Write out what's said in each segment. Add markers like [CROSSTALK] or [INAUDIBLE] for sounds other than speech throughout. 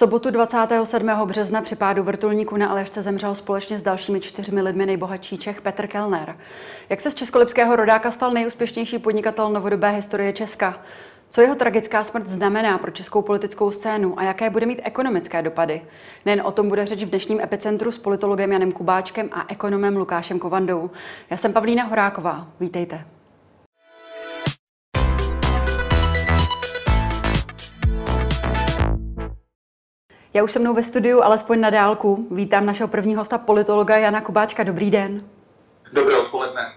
sobotu 27. března při pádu vrtulníku na Alešce zemřel společně s dalšími čtyřmi lidmi nejbohatší Čech Petr Kellner. Jak se z českolipského rodáka stal nejúspěšnější podnikatel novodobé historie Česka? Co jeho tragická smrt znamená pro českou politickou scénu a jaké bude mít ekonomické dopady? Nejen o tom bude řeč v dnešním epicentru s politologem Janem Kubáčkem a ekonomem Lukášem Kovandou. Já jsem Pavlína Horáková. Vítejte. Já už se mnou ve studiu, alespoň na dálku. Vítám našeho prvního hosta, politologa Jana Kubáčka. Dobrý den. Dobré odpoledne.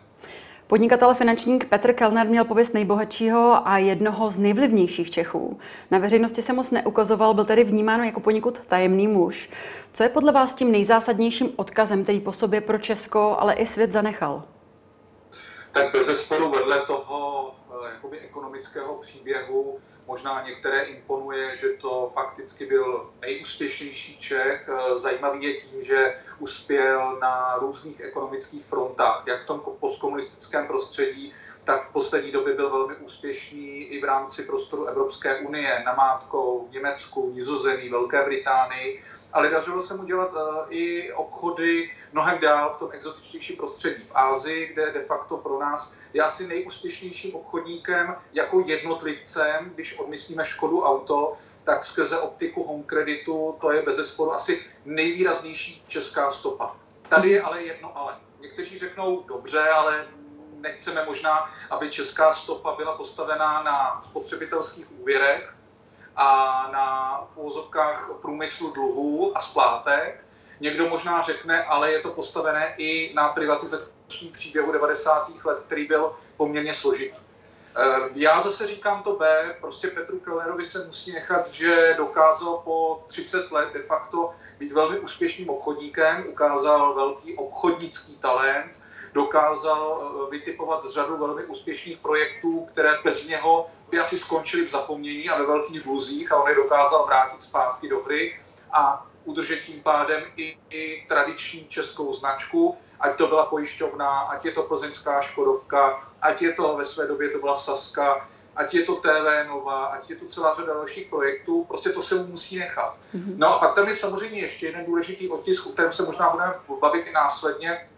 Podnikatel finančník Petr Kellner měl pověst nejbohatšího a jednoho z nejvlivnějších Čechů. Na veřejnosti se moc neukazoval, byl tedy vnímán jako poněkud tajemný muž. Co je podle vás tím nejzásadnějším odkazem, který po sobě pro Česko, ale i svět zanechal? Tak bez zesporu vedle toho eh, jakoby ekonomického příběhu Možná některé imponuje, že to fakticky byl nejúspěšnější Čech. Eh, zajímavý je tím, že uspěl na různých ekonomických frontách, jak v tom postkomunistickém prostředí, tak v poslední době byl velmi úspěšný i v rámci prostoru Evropské unie, namátkou v Německu, Nizozemí, Velké Británii, ale dařilo se mu dělat uh, i obchody mnohem dál v tom exotičtějším prostředí. V Ázii, kde de facto pro nás je asi nejúspěšnějším obchodníkem jako jednotlivcem, když odmyslíme Škodu auto, tak skrze optiku home kreditu to je bez zesporu asi nejvýraznější česká stopa. Tady je ale jedno ale. Někteří řeknou, dobře, ale nechceme možná, aby česká stopa byla postavená na spotřebitelských úvěrech a na úvozovkách průmyslu dluhů a splátek. Někdo možná řekne, ale je to postavené i na privatizační příběhu 90. let, který byl poměrně složitý. Eh, já zase říkám to B, prostě Petru Kellerovi se musí nechat, že dokázal po 30 let de facto být velmi úspěšným obchodníkem, ukázal velký obchodnický talent, dokázal eh, vytipovat řadu velmi úspěšných projektů, které bez něho by asi skončily v zapomnění a ve velkých dluzích a on je dokázal vrátit zpátky do hry a udržet tím pádem i, i tradiční českou značku, ať to byla pojišťovna, ať je to plzeňská Škodovka, ať je to ve své době to byla Saska, ať je to TV Nova, ať je to celá řada dalších projektů, prostě to se mu musí nechat. Mm-hmm. No a pak tam je samozřejmě ještě jeden důležitý otisk, o kterém se možná budeme bavit i následně,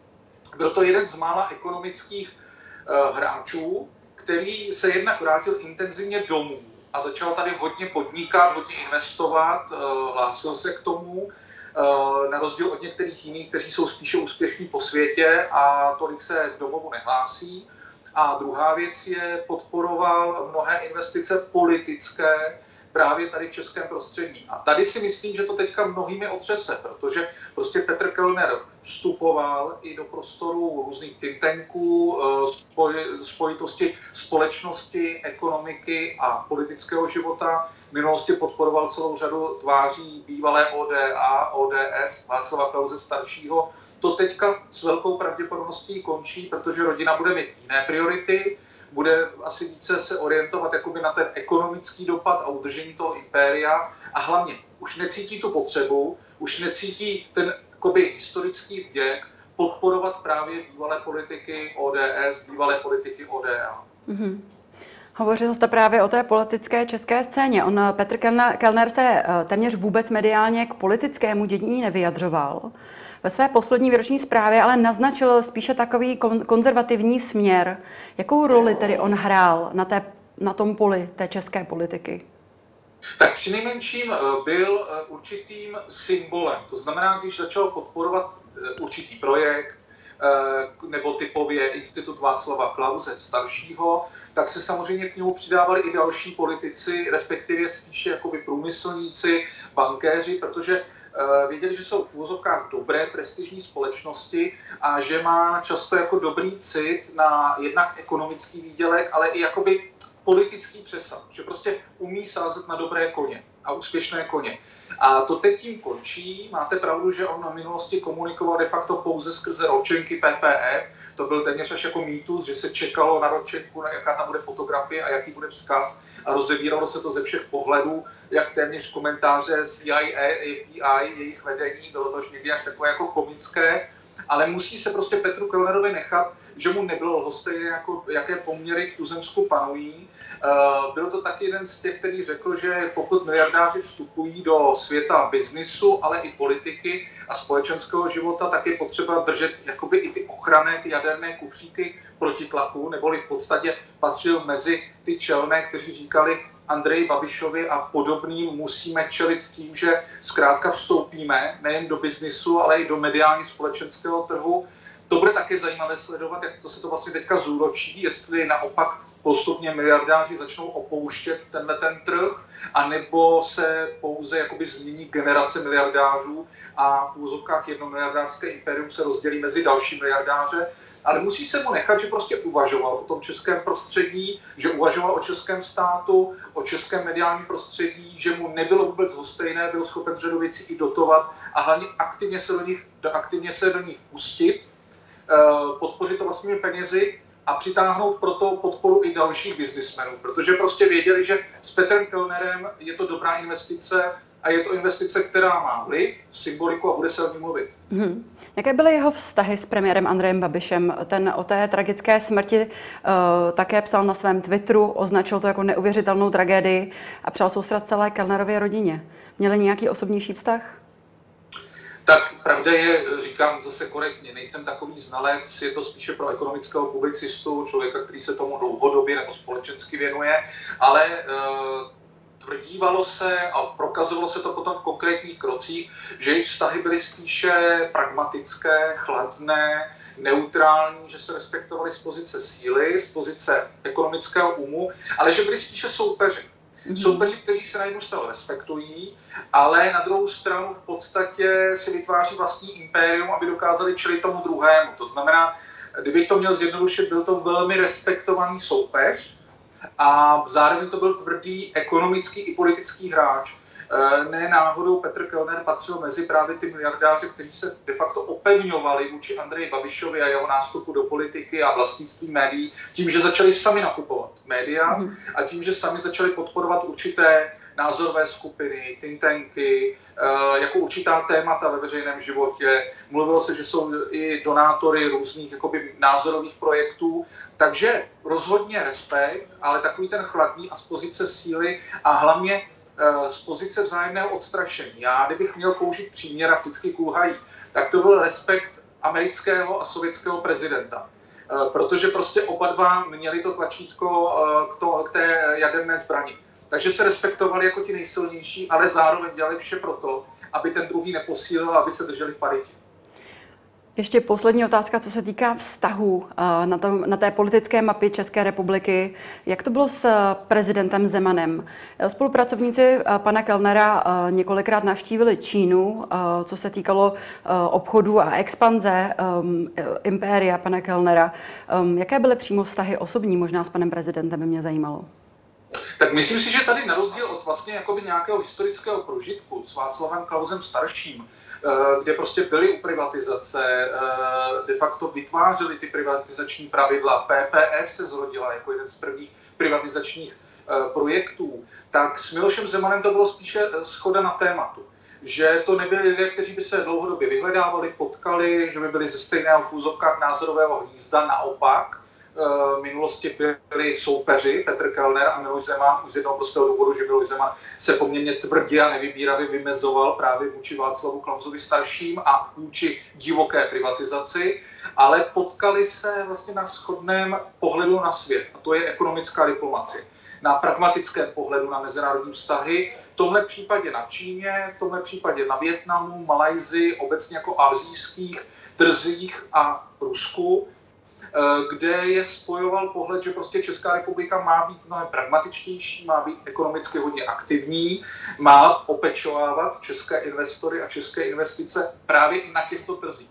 byl to jeden z mála ekonomických uh, hráčů, který se jednak vrátil intenzivně domů a začal tady hodně podnikat, hodně investovat, uh, hlásil se k tomu, uh, na rozdíl od některých jiných, kteří jsou spíše úspěšní po světě a tolik se k domovu nehlásí. A druhá věc je, podporoval mnohé investice politické, právě tady v českém prostředí. A tady si myslím, že to teďka mnohými otřese, protože prostě Petr Kellner vstupoval i do prostoru různých think tanků, eh, spojitosti společnosti, ekonomiky a politického života. V minulosti podporoval celou řadu tváří bývalé ODA, ODS, Václava Klauze staršího. To teďka s velkou pravděpodobností končí, protože rodina bude mít jiné priority bude asi více se orientovat jakoby na ten ekonomický dopad a udržení toho impéria a hlavně už necítí tu potřebu, už necítí ten jakoby historický vděk podporovat právě bývalé politiky ODS, bývalé politiky ODA. Mm-hmm. Hovořil jste právě o té politické české scéně. On, Petr Kellner, se eh, téměř vůbec mediálně k politickému dění nevyjadřoval. Ve své poslední výroční zprávě ale naznačil spíše takový konzervativní směr. Jakou roli tedy on hrál na, té, na tom poli té české politiky? Tak při nejmenším eh, byl eh, určitým symbolem. To znamená, když začal podporovat eh, určitý projekt, nebo typově Institut Václava Klauze staršího, tak se samozřejmě k němu přidávali i další politici, respektive spíše jakoby průmyslníci, bankéři, protože věděli, že jsou v úvozovkách dobré prestižní společnosti a že má často jako dobrý cit na jednak ekonomický výdělek, ale i jakoby politický přesah, že prostě umí sázet na dobré koně a úspěšné koně. A to teď tím končí. Máte pravdu, že on na minulosti komunikoval de facto pouze skrze ročenky PPE, to byl téměř až jako mýtus, že se čekalo na ročenku, na jaká tam bude fotografie a jaký bude vzkaz. A rozebíralo se to ze všech pohledů, jak téměř komentáře CIA, API, jejich vedení, bylo to už někdy až takové jako komické, ale musí se prostě Petru Kellnerovi nechat, že mu nebylo lhostejné, jako, jaké poměry v Tuzemsku panují. Eh, byl to taky jeden z těch, který řekl, že pokud miliardáři vstupují do světa biznisu, ale i politiky a společenského života, tak je potřeba držet jakoby i ty ochranné, ty jaderné kufříky proti tlaku, neboli v podstatě patřil mezi ty čelné, kteří říkali, Andreji Babišovi a podobným musíme čelit tím, že zkrátka vstoupíme nejen do biznisu, ale i do mediálně společenského trhu. To bude také zajímavé sledovat, jak to se to vlastně teďka zúročí, jestli naopak postupně miliardáři začnou opouštět tenhle ten trh, anebo se pouze jakoby změní generace miliardářů a v úzovkách jedno miliardářské impérium se rozdělí mezi další miliardáře. Ale musí se mu nechat, že prostě uvažoval o tom českém prostředí, že uvažoval o českém státu, o českém mediálním prostředí, že mu nebylo vůbec hostejné, byl schopen řadu věcí i dotovat a hlavně aktivně se do nich, aktivně se do nich pustit, podpořit to vlastními penězi a přitáhnout proto podporu i dalších biznismenů, protože prostě věděli, že s Petrem Kellnerem je to dobrá investice a je to investice, která má vliv, symboliku a bude se o ní mluvit. Hmm. Jaké byly jeho vztahy s premiérem Andrejem Babišem? Ten o té tragické smrti uh, také psal na svém Twitteru, označil to jako neuvěřitelnou tragédii a přál soustrat celé Kellnerově rodině. Měli nějaký osobnější vztah? Tak pravda je, říkám zase korektně, nejsem takový znalec, je to spíše pro ekonomického publicistu, člověka, který se tomu dlouhodobě nebo společensky věnuje, ale uh, tvrdívalo se a prokazovalo se to potom v konkrétních krocích, že jejich vztahy byly spíše pragmatické, chladné, neutrální, že se respektovali z pozice síly, z pozice ekonomického úmu, ale že byli spíše soupeři. Mm-hmm. Soupeři, kteří se na jednu stranu respektují, ale na druhou stranu v podstatě si vytváří vlastní impérium, aby dokázali čelit tomu druhému. To znamená, kdybych to měl zjednodušit, byl to velmi respektovaný soupeř, a zároveň to byl tvrdý ekonomický i politický hráč. E, ne náhodou Petr Kellner patřil mezi právě ty miliardáře, kteří se de facto opevňovali vůči Andreji Babišovi a jeho nástupu do politiky a vlastnictví médií tím, že začali sami nakupovat média mhm. a tím, že sami začali podporovat určité názorové skupiny, think tanky, e, jako určitá témata ve veřejném životě. Mluvilo se, že jsou i donátory různých jakoby, názorových projektů takže rozhodně respekt, ale takový ten chladný a z pozice síly a hlavně eh, z pozice vzájemného odstrašení. Já, kdybych měl použít příměr a vždycky kůhají, tak to byl respekt amerického a sovětského prezidenta. Eh, protože prostě oba dva měli to tlačítko eh, k, to, k té jaderné zbrani. Takže se respektovali jako ti nejsilnější, ale zároveň dělali vše proto, aby ten druhý neposílil, aby se drželi v paritě. Ještě poslední otázka, co se týká vztahu eh, na, tom, na té politické mapě České republiky. Jak to bylo s eh, prezidentem Zemanem? Eh, spolupracovníci pana Kellnera několikrát navštívili Čínu, co se týkalo obchodu a expanze impéria pana Kellnera. Jaké byly přímo vztahy osobní možná s panem prezidentem, by mě zajímalo? Tak myslím si, že tady na rozdíl od vlastně jakoby nějakého historického prožitku s Václavem Klausem starším, kde prostě byly u privatizace, eh, de facto vytvářely ty privatizační pravidla. PPF se zrodila jako jeden z prvních privatizačních eh, projektů. Tak s Milošem Zemanem to bylo spíše schoda na tématu že to nebyli lidé, kteří by se dlouhodobě vyhledávali, potkali, že by byli ze stejného fúzovkách názorového hnízda, naopak. Eh, minulosti byli soupeři, Petr Kellner a Miloš Zeman, už z jednoho prostého důvodu, že Miloš Zeman se poměrně tvrdě a nevybíravě vymezoval právě vůči Václavu Klausovi starším a vůči divoké privatizaci, ale potkali se vlastně na shodném pohledu na svět, a to je ekonomická diplomacie. Na pragmatickém pohledu na mezinárodní vztahy, v tomhle případě na Číně, v tomhle případě na Větnamu, Malajzi, obecně jako azijských trzích a Rusku. Eh, kde je spojoval pohled, že prostě Česká republika má být mnohem pragmatičtější, má být ekonomicky hodně aktivní, má opečovávat české investory a české investice právě i na těchto trzích.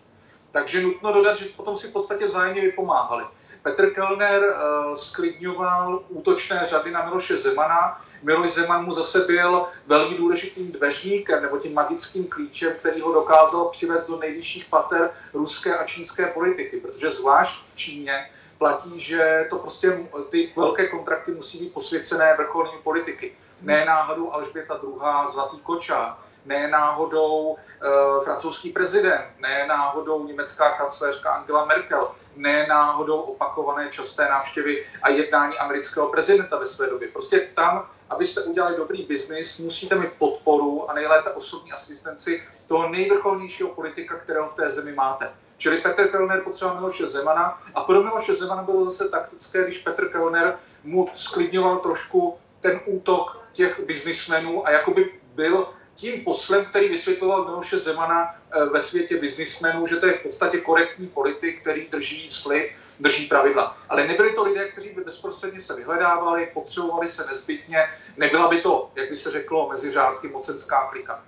Takže nutno dodat, že potom si v podstatě vzájemně vypomáhali. Petr Kellner uh, sklidňoval útočné řady na Miloše Zemana, Miloš Zeman mu zase byl velmi důležitým dveřníkem nebo tím magickým klíčem, který ho dokázal přivést do nejvyšších pater ruské a čínské politiky, protože zvlášť v Číně platí, že to prostě ty velké kontrakty musí být posvěcené vrcholnými politiky. Ne náhodou Alžběta II. Zlatý kočár ne náhodou e, francouzský prezident, ne náhodou německá kancléřka Angela Merkel, ne náhodou opakované časté návštěvy a jednání amerického prezidenta ve své době. Prostě tam, abyste udělali dobrý biznis, musíte mít podporu a nejlépe osobní asistenci toho nejvrcholnějšího politika, kterého v té zemi máte. Čili Petr Kellner potřeboval Miloše Zemana a pro Miloše Zemana bylo zase taktické, když Petr Kellner mu sklidňoval trošku ten útok těch biznismenů a jakoby byl tím poslem, který vysvětloval Miloše Zemana eh, ve světě biznismenů, že to je v podstatě korektní politik, který drží slib, drží pravidla. Ale nebyli to lidé, kteří by bezprostředně se vyhledávali, potřebovali se nezbytně, nebyla by to, jak by se řeklo, mezi řádky mocenská klika.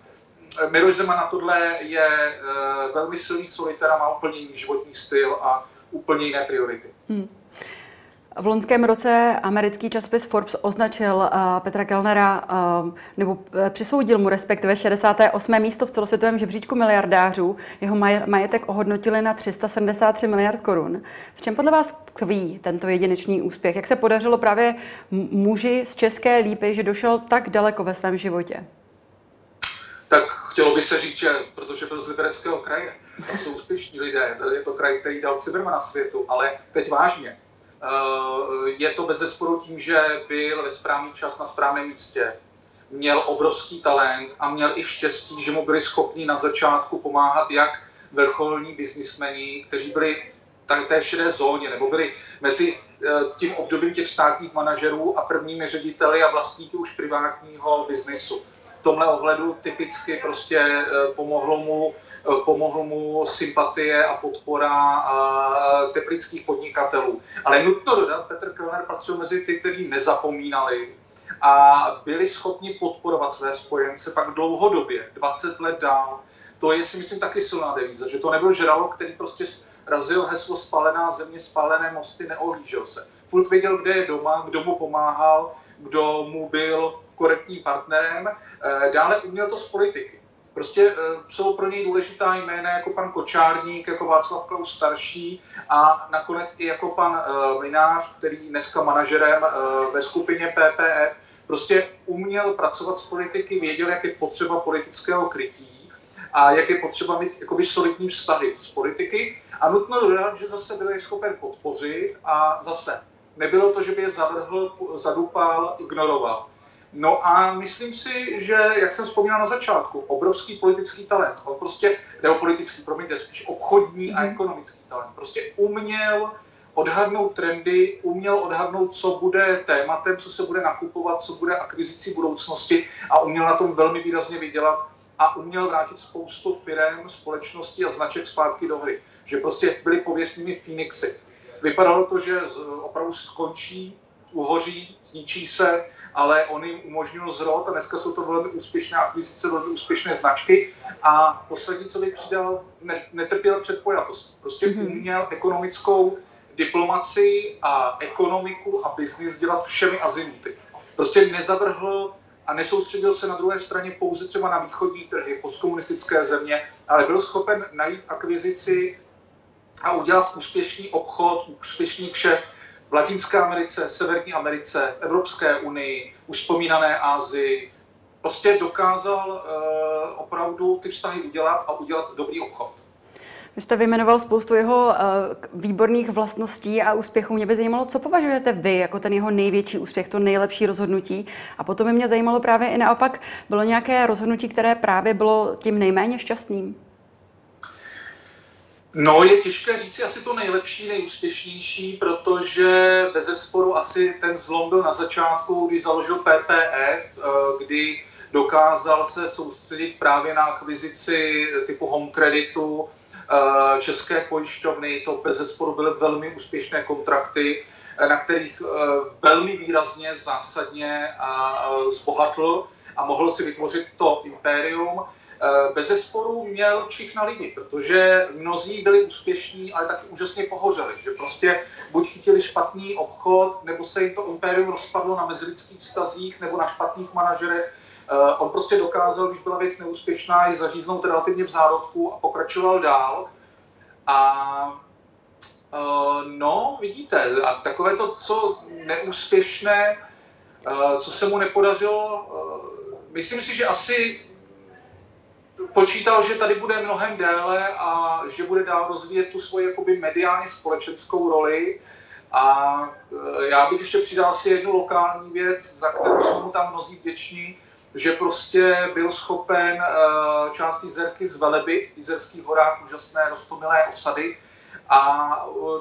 Eh, Miloš Zeman na tohle je e, velmi silný solitér a má úplně jiný životní styl a úplně jiné priority. Hmm. V loňském roce americký časopis Forbes označil uh, Petra Kellnera, uh, nebo uh, přisoudil mu respektive 68. místo v celosvětovém žebříčku miliardářů. Jeho maj- majetek ohodnotili na 373 miliard korun. V čem podle vás tkví tento jedinečný úspěch? Jak se podařilo právě muži z České lípy, že došel tak daleko ve svém životě? Tak chtělo by se říct, že protože byl z Libereckého kraje, tam jsou úspěšní lidé, je to kraj, který dal Cibermana světu, ale teď vážně je to bez zesporu tím, že byl ve správný čas na správném místě, měl obrovský talent a měl i štěstí, že mu byli schopni na začátku pomáhat jak vrcholní biznismeni, kteří byli v té šedé zóně, nebo byli mezi eh, tím obdobím těch státních manažerů a prvními řediteli a vlastníky už privátního biznisu. V tomhle ohledu typicky prostě eh, pomohlo mu pomohlo mu sympatie a podpora teplických podnikatelů. Ale nutno dodat, Petr Kellner patřil mezi ty, kteří nezapomínali a byli schopni podporovat své spojence pak dlouhodobě, 20 let dál. To je si myslím taky silná devíza, že to nebyl žralo, který prostě razil heslo spálená země, spálené mosty, neohlížel se. Furt věděl, kde je doma, kdo mu pomáhal, kdo mu byl korektním partnerem. E, dále uměl to z politiky. Prostě uh, jsou pro něj důležitá jména jako pan Kočárník, jako Václav Klaus starší a nakonec i jako pan uh, Minář, který dneska manažerem uh, ve skupině PPF, prostě uměl pracovat s politiky, věděl, jak je potřeba politického krytí a jak je potřeba mít jakoby solidní vztahy s politiky. A nutno dodat, že zase byl schopen podpořit a zase nebylo to, že by je zavrhl, zadupal, ignoroval No a myslím si, že, jak jsem vzpomínal na začátku, obrovský politický talent. On prostě, politický, promiňte, spíš obchodní a mhm. ekonomický talent. Prostě uměl odhadnout trendy, uměl odhadnout, co bude tématem, co se bude nakupovat, co bude akvizicí budoucnosti a uměl na tom velmi výrazně vydělat a uměl vrátit spoustu firm, společností a značek zpátky do hry. Že prostě byli pověstnými Phoenixy. Vypadalo to, že opravdu skončí, uhoří, zničí se, ale on jim umožnil zrod a dneska jsou to velmi úspěšné akvizice, velmi úspěšné značky. A poslední, co bych přidal, netrpěl předpojatost. Prostě mm-hmm. uměl ekonomickou diplomaci a ekonomiku a biznis dělat všemi azimuty. Prostě nezavrhl a nesoustředil se na druhé straně pouze třeba na východní trhy, postkomunistické země, ale byl schopen najít akvizici a udělat úspěšný obchod, úspěšný kšeft v Latinské Americe, Severní Americe, Evropské unii, už vzpomínané Ázii, prostě dokázal uh, opravdu ty vztahy udělat a udělat dobrý obchod. Vy jste vyjmenoval spoustu jeho uh, výborných vlastností a úspěchů. Mě by zajímalo, co považujete vy jako ten jeho největší úspěch, to nejlepší rozhodnutí. A potom by mě zajímalo právě i naopak, bylo nějaké rozhodnutí, které právě bylo tím nejméně šťastným? No, je těžké říct si asi to nejlepší, nejúspěšnější, protože bez zesporu asi ten zlom byl na začátku, když založil PPF, eh, kdy dokázal se soustředit právě na akvizici typu home kreditu, eh, české pojišťovny, to bez zesporu byly velmi úspěšné kontrakty, eh, na kterých velmi výrazně, zásadně zbohatl a mohl si vytvořit to impérium. Eh, bez zesporu měl čich na lidi, protože mnozí byli úspěšní, ale taky úžasně pohořeli, že prostě buď chytili špatný obchod, nebo se jim to impérium rozpadlo na mezilidských vztazích nebo na špatných manažerech. Eh, on prostě dokázal, když byla věc neúspěšná, ji zaříznout relativně v zárodku a pokračoval dál. A eh, no, vidíte, a takové to, co neúspěšné, co se mu nepodařilo, myslím si, že asi počítal, že tady bude mnohem déle a že bude dál rozvíjet tu svoji jakoby mediálně společenskou roli. A e, já bych ještě přidal si jednu lokální věc, za kterou jsme mu tam mnozí vděční, že prostě byl schopen e, část Jizerky zvelebit, v Jizerských horách úžasné rostomilé osady, a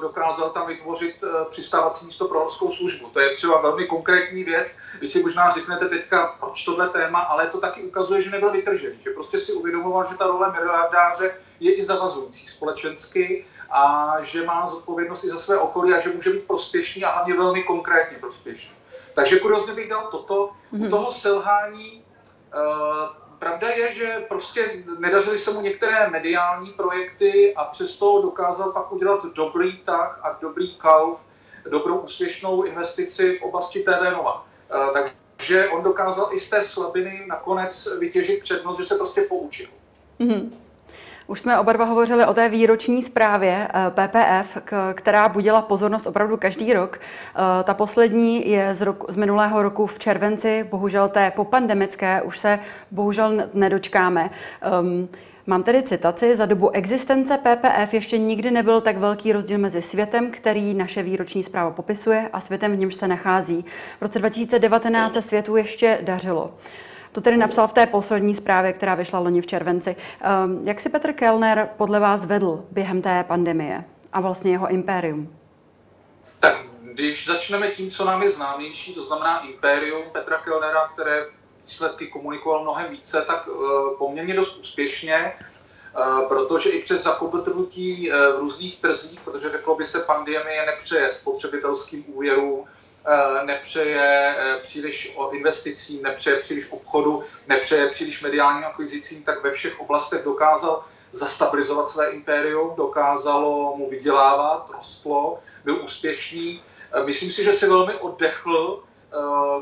dokázal tam vytvořit e, přistávací místo pro horskou službu. To je třeba velmi konkrétní věc. Vy si možná řeknete teďka, proč tohle téma, ale to taky ukazuje, že nebyl vytržený, že prostě si uvědomoval, že ta role miliardáře je i zavazující společensky a že má zodpovědnost i za své okolí a že může být prospěšný a hlavně velmi konkrétně prospěšný. Takže kuriozně bych dal toto. U mhm. toho selhání uh, pravda je, že prostě nedařily se mu některé mediální projekty a přesto dokázal pak udělat dobrý tah a dobrý kauf, dobrou úspěšnou investici v oblasti TV Nova. Uh, takže on dokázal i z té slabiny nakonec vytěžit přednost, že se prostě poučil. Mm-hmm. Už jsme oba dva hovořili o té výroční zprávě eh, PPF, která budila pozornost opravdu každý rok. Eh, ta poslední je z, roku, z minulého roku v červenci, bohužel té popandemické už se bohužel nedočkáme. Um, Mám tedy citaci, za dobu existence PPF ještě nikdy nebyl tak velký rozdíl mezi světem, který naše výroční zpráva popisuje, a světem, v němž se nachází. V roce 2019 se světu ještě dařilo. To tedy napsal v té poslední zprávě, která vyšla loni v červenci. Ehm, jak si Petr Kellner podle vás vedl během té pandemie a vlastně jeho impérium? Tak když začneme tím, co nám je známější, to znamená impérium Petra Kellnera, které výsledky komunikoval mnohem více, tak eh, poměrně dost úspěšně, eh, protože i přes zakobrtnutí eh, v různých trzích, protože řeklo by se, pandemie nepřeje spotřebitelským úvěrům, nepřeje eh, příliš o investicím, nepřeje příliš obchodu, nepřeje příliš mediálním akvizicím, tak ve všech oblastech dokázal zastabilizovat své impérium, dokázalo mu vydělávat, rostlo, byl úspěšný. Eh, myslím si, že si velmi oddechl,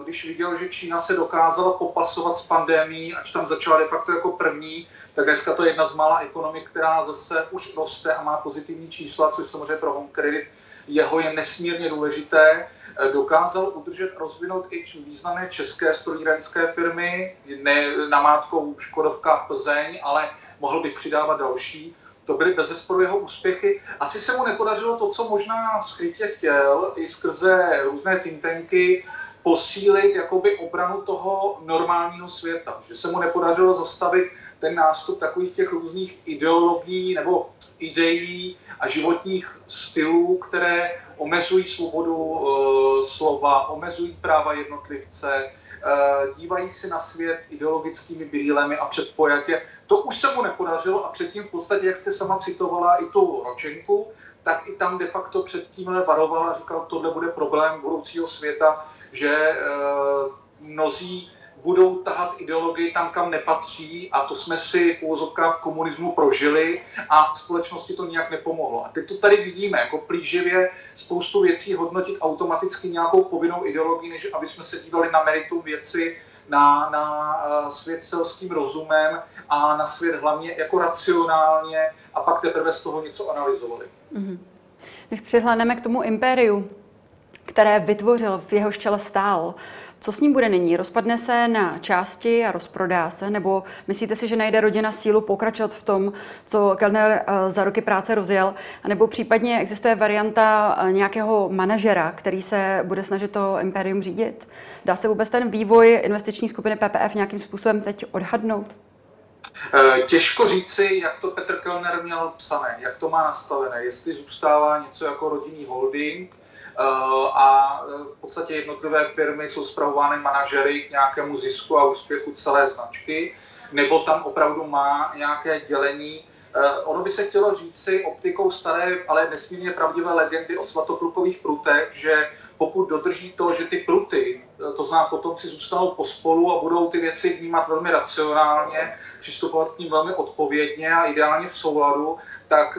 když viděl, že Čína se dokázala popasovat s pandemí, ač tam začala de facto jako první, tak dneska to je jedna z mála ekonomik, která zase už roste a má pozitivní čísla, což samozřejmě pro home credit jeho je nesmírně důležité. Eh, dokázal udržet a rozvinout i významné české strojírenské firmy, ne namátkou Škodovka Plzeň, ale mohl by přidávat další. To byly bez zesporu jeho úspěchy. Asi se mu nepodařilo to, co možná skrytě chtěl, i skrze různé think tanky, posílit jakoby obranu toho normálního světa. Že se mu nepodařilo zastavit ten nástup takových těch různých ideologií nebo ideí a životních stylů, které omezují svobodu uh, slova, omezují práva jednotlivce, uh, dívají se na svět ideologickými brýlemi a předpojatě. To už se mu nepodařilo a předtím v podstatě, jak jste sama citovala i tu ročenku, tak i tam de facto před tímhle varovala říkal, tohle bude problém budoucího světa, že uh, mnozí budou tahat ideologii tam, kam nepatří a to jsme si v úvozovkách komunismu prožili a společnosti to nijak nepomohlo. A teď to tady vidíme, jako plíživě spoustu věcí hodnotit automaticky nějakou povinnou ideologii, než aby jsme se dívali na meritum věci, na, na eh, svět selským rozumem a na svět hlavně jako racionálně a pak teprve z toho něco analyzovali. Mm-hmm. Když přihlédneme k tomu impériu, které vytvořil, v jeho čele stál, co s ním bude nyní? Rozpadne se na části a rozprodá se? Nebo myslíte si, že najde rodina sílu pokračovat v tom, co Kellner eh, za roky práce rozjel? A nebo případně existuje varianta eh, nějakého manažera, který se bude snažit to impérium řídit? Dá se vůbec ten vývoj investiční skupiny PPF nějakým způsobem teď odhadnout? Eh, těžko říci, jak to Petr Kellner měl psané, jak to má nastavené, jestli zůstává něco jako rodinný holding, a eh, v podstatě jednotlivé firmy jsou zpravovány manažery k nějakému zisku a úspěchu celé značky, nebo tam opravdu má nějaké dělení. Eh, ono by se chtělo říci optikou staré, ale nesmírně pravdivé legendy o svatoplukových prutech, že pokud dodrží to, že ty pruty, to znamená potomci zůstanou pospolu a budou ty věci vnímat velmi racionálně, přistupovat k ním velmi odpovědně a ideálně v souladu, tak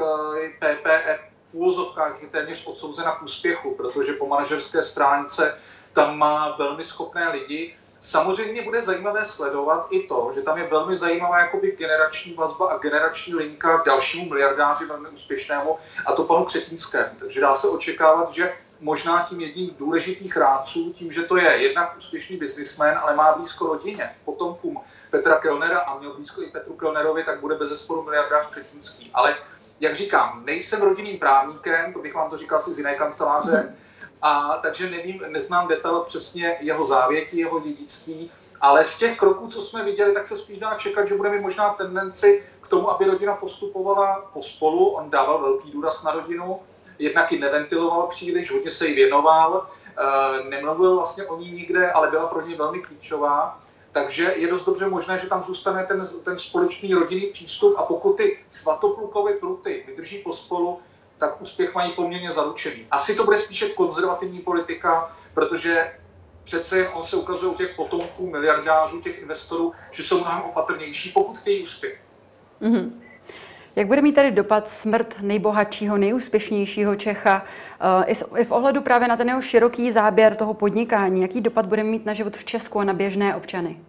PPF úvozovkách je téměř odsouzena k úspěchu, protože po manažerské stránce tam má velmi schopné lidi. Samozřejmě bude zajímavé sledovat i to, že tam je velmi zajímavá jakoby generační vazba a generační linka k dalšímu miliardáři velmi úspěšnému, a to panu Křetinskému. Takže dá se očekávat, že možná tím jedním důležitých rádců, tím, že to je jednak úspěšný biznismen, ale má blízko rodině, potomkům Petra Kellnera a měl blízko i Petru Kellnerovi, tak bude bez zesporu miliardář Třetínský. Ale jak říkám, nejsem rodinným právníkem, to bych vám to říkal si z jiné kanceláře, a takže nevím, neznám detail přesně jeho závěti, jeho dědictví, ale z těch kroků, co jsme viděli, tak se spíš dá čekat, že bude mít možná tendenci k tomu, aby rodina postupovala pospolu. On dával velký důraz na rodinu, jednak ji neventiloval příliš, hodně se jí věnoval, eh, nemluvil vlastně o ní nikde, ale byla pro něj velmi klíčová. Takže je dost dobře možné, že tam zůstane ten, ten společný rodinný přístup a pokud ty svatoplukové pruty vydrží pospolu, tak úspěch mají poměrně zaručený. Asi to bude spíše konzervativní politika, protože přece on se ukazuje u těch potomků, miliardářů, těch investorů, že jsou mnohem opatrnější, pokud chtějí úspěch. Mm-hmm. Jak bude mít tady dopad smrt nejbohatšího, nejúspěšnějšího Čecha uh, i v ohledu právě na ten jeho široký záběr toho podnikání? Jaký dopad bude mít na život v Česku a na běžné občany?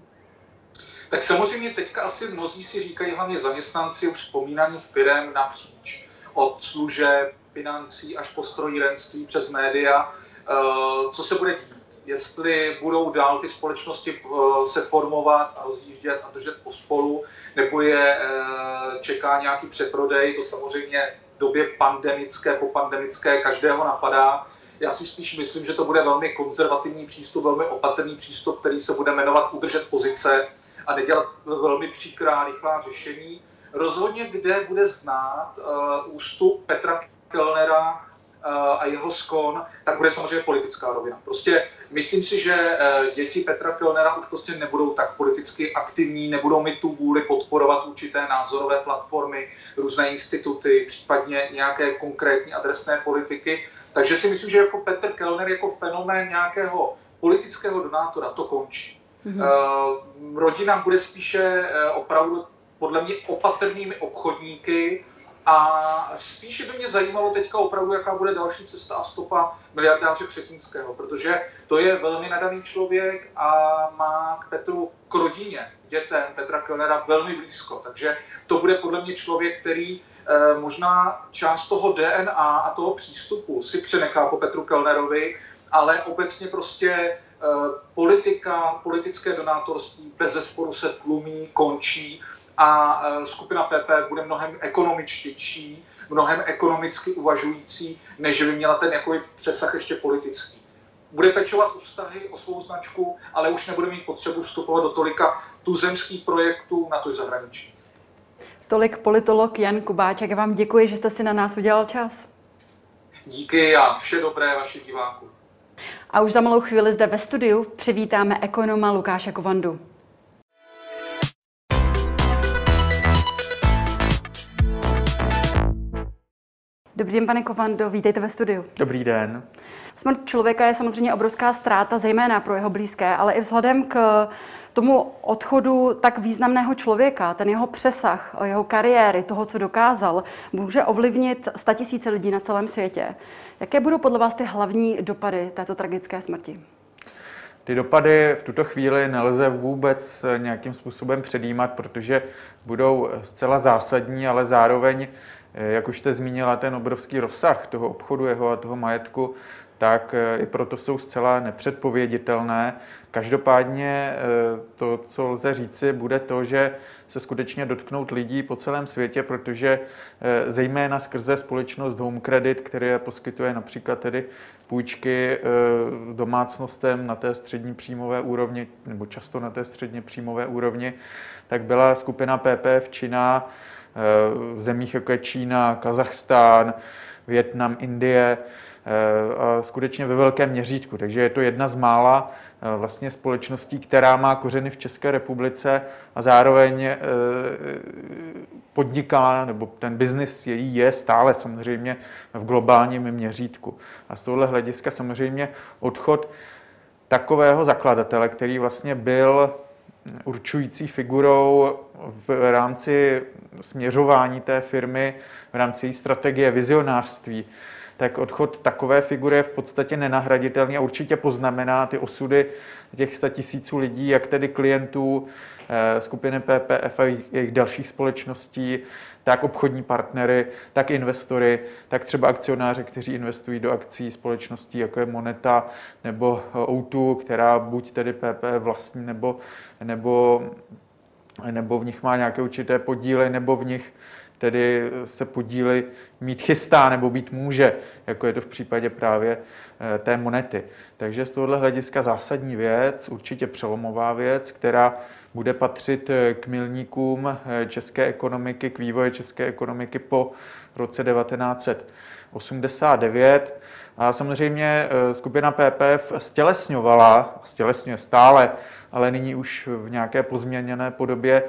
Tak samozřejmě teďka asi mnozí si říkají hlavně zaměstnanci už vzpomínaných firm napříč od služeb, financí až po strojírenství přes média, uh, co se bude dít jestli budou dál ty společnosti eh, se formovat a rozjíždět a držet pospolu, nebo je eh, čeká nějaký přeprodej, to samozřejmě v době pandemické, po pandemické každého napadá. Já si spíš myslím, že to bude velmi konzervativní přístup, velmi opatrný přístup, který se bude jmenovat udržet pozice a nedělat velmi příkrá, rychlá řešení. Rozhodně, kde bude znát uh, ústup Petra Kellnera a jeho skon, tak bude samozřejmě politická rovina. Prostě myslím si, že e, děti Petra Kellnera už prostě nebudou tak politicky aktivní, nebudou mít tu vůli podporovat určité názorové platformy, různé instituty, případně nějaké konkrétní adresné politiky. Takže si myslím, že jako Petr Kellner jako fenomén nějakého politického donátora to končí. Mm-hmm. rodina bude spíše e, opravdu podle mě opatrnými obchodníky, a spíše by mě zajímalo teďka opravdu, jaká bude další cesta a stopa miliardáře Křetínského, protože to je velmi nadaný člověk a má k Petru, k rodině, dětem Petra Kellnera velmi blízko. Takže to bude podle mě člověk, který eh, možná část toho DNA a toho přístupu si přenechá po Petru Kellnerovi, ale obecně prostě eh, politika, politické donátorství bez zesporu se tlumí, končí a e, skupina PP bude mnohem ekonomičtější, mnohem ekonomicky uvažující, než by měla ten jako přesah ještě politický. Bude pečovat o vztahy, o svou značku, ale už nebude mít potřebu vstupovat do tolika tuzemských projektů na to zahraničí. Tolik politolog Jan Kubáček. Vám děkuji, že jste si na nás udělal čas. Díky a vše dobré vaši diváku. A už za malou chvíli zde ve studiu přivítáme ekonoma Lukáše Kovandu. Dobrý den, pane Kovando, vítejte ve studiu. Dobrý den. Smrt člověka je samozřejmě obrovská ztráta, zejména pro jeho blízké, ale i vzhledem k tomu odchodu tak významného člověka, ten jeho přesah, jeho kariéry, toho, co dokázal, může ovlivnit statisíce lidí na celém světě. Jaké budou podle vás ty hlavní dopady této tragické smrti? Ty dopady v tuto chvíli nelze vůbec nějakým způsobem předjímat, protože budou zcela zásadní, ale zároveň Eh, jak už jste zmínila, ten obrovský rozsah toho obchodu jeho a toho majetku, tak eh, i proto jsou zcela nepředpověditelné. Každopádně eh, to, co lze říci, bude to, že se skutečně dotknout lidí po celém světě, protože zejména skrze společnost Home Credit, které poskytuje například tedy půjčky domácnostem na té střední příjmové úrovni, nebo často na té středně příjmové úrovni, tak byla skupina PPF Čína v zemích jako je Čína, Kazachstán, Větnam, Indie, eh, a skutečně ve velkém měřítku. Takže je to jedna z mála eh, vlastně společností, která má kořeny v České republice a zároveň eh, podniká, nebo ten biznis její je stále samozřejmě v globálním měřítku. A z tohohle hlediska samozřejmě odchod takového zakladatele, který vlastně byl určující figurou v rámci směřování té firmy, v rámci její strategie, vizionářství, tak odchod takové figury je v podstatě nenahraditelný a určitě poznamená ty osudy těch 100 tisíců lidí, jak tedy klientů eh, skupiny PPF a jejich dalších společností, tak obchodní partnery, tak investory, tak třeba akcionáře, kteří investují do akcí společností, jako je Moneta nebo O2, která buď tedy PP vlastní nebo, nebo nebo v nich má nějaké určité podíly, nebo v nich tedy se podíly mít chystá nebo být může, jako je to v případě právě eh, té monety. Takže z tohohle hlediska zásadní věc, určitě přelomová věc, která bude patřit eh, k milníkům eh, české ekonomiky, k vývoji české ekonomiky po roce 1989. A samozřejmě skupina PPF stělesňovala, stělesňuje stále, ale nyní už v nějaké pozměněné podobě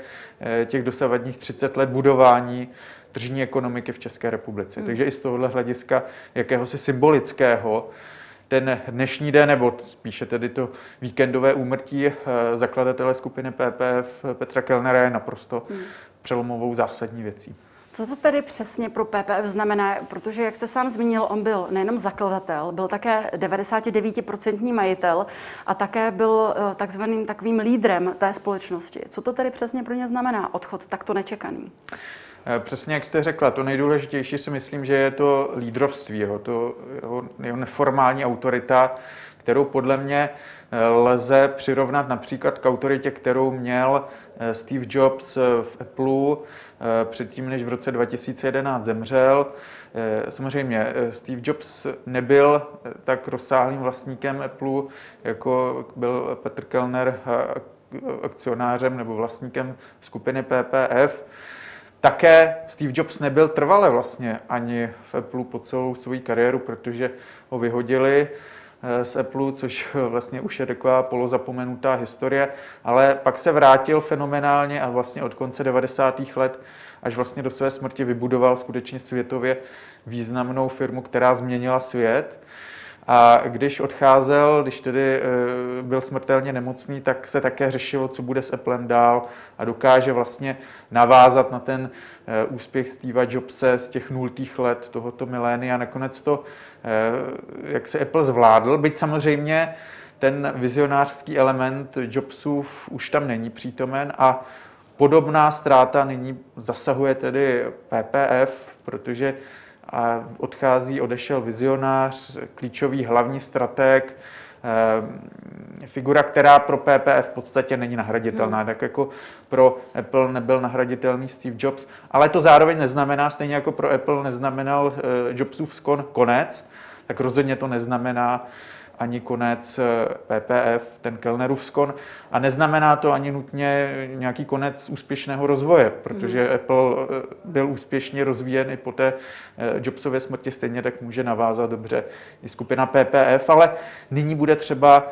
těch dosavadních 30 let budování tržní ekonomiky v České republice. Hmm. Takže i z tohohle hlediska jakéhosi symbolického ten dnešní den, nebo spíše tedy to víkendové úmrtí eh, zakladatele skupiny PPF Petra Kellnera je naprosto hmm. přelomovou zásadní věcí. Co to tedy přesně pro PPF znamená? Protože, jak jste sám zmínil, on byl nejenom zakladatel, byl také 99% majitel a také byl eh, takzvaným takovým lídrem té společnosti. Co to tedy přesně pro ně znamená, odchod takto nečekaný? Eh, přesně jak jste řekla, to nejdůležitější si myslím, že je to lídrovství, jeho, to, jeho, jeho neformální autorita, kterou podle mě eh, lze přirovnat například k autoritě, kterou měl eh, Steve Jobs v Apple předtím, než v roce 2011 zemřel. Samozřejmě Steve Jobs nebyl tak rozsáhlým vlastníkem Apple, jako byl Petr Kellner akcionářem nebo vlastníkem skupiny PPF. Také Steve Jobs nebyl trvale vlastně ani v Apple po celou svou kariéru, protože ho vyhodili eh, z Apple, což [LAUGHS] vlastně už je taková polozapomenutá historie, ale pak se vrátil fenomenálně a vlastně od konce 90. let až vlastně do své smrti vybudoval skutečně světově významnou firmu, která změnila svět. A když odcházel, když tedy eh, byl smrtelně nemocný, tak se také řešilo, co bude s Applem dál a dokáže vlastně navázat na ten eh, úspěch Steva Jobse z těch nultých let tohoto milénia. Nakonec to, eh, jak se Apple zvládl, byť samozřejmě ten vizionářský element Jobsův už tam není přítomen a podobná ztráta nyní zasahuje tedy PPF, protože a odchází, odešel vizionář, klíčový hlavní strateg, eh, figura, která pro PPF v podstatě není nahraditelná, hmm. tak jako pro Apple nebyl nahraditelný Steve Jobs, ale to zároveň neznamená, stejně jako pro Apple neznamenal eh, Jobsův skon konec, tak rozhodně to neznamená, ani konec PPF, eh, ten Kellnerův skon. A neznamená to ani nutně nějaký konec úspěšného rozvoje, protože mm. Apple eh, byl úspěšně rozvíjen i po té eh, Jobsově smrti, stejně tak může navázat dobře i skupina PPF, ale nyní bude třeba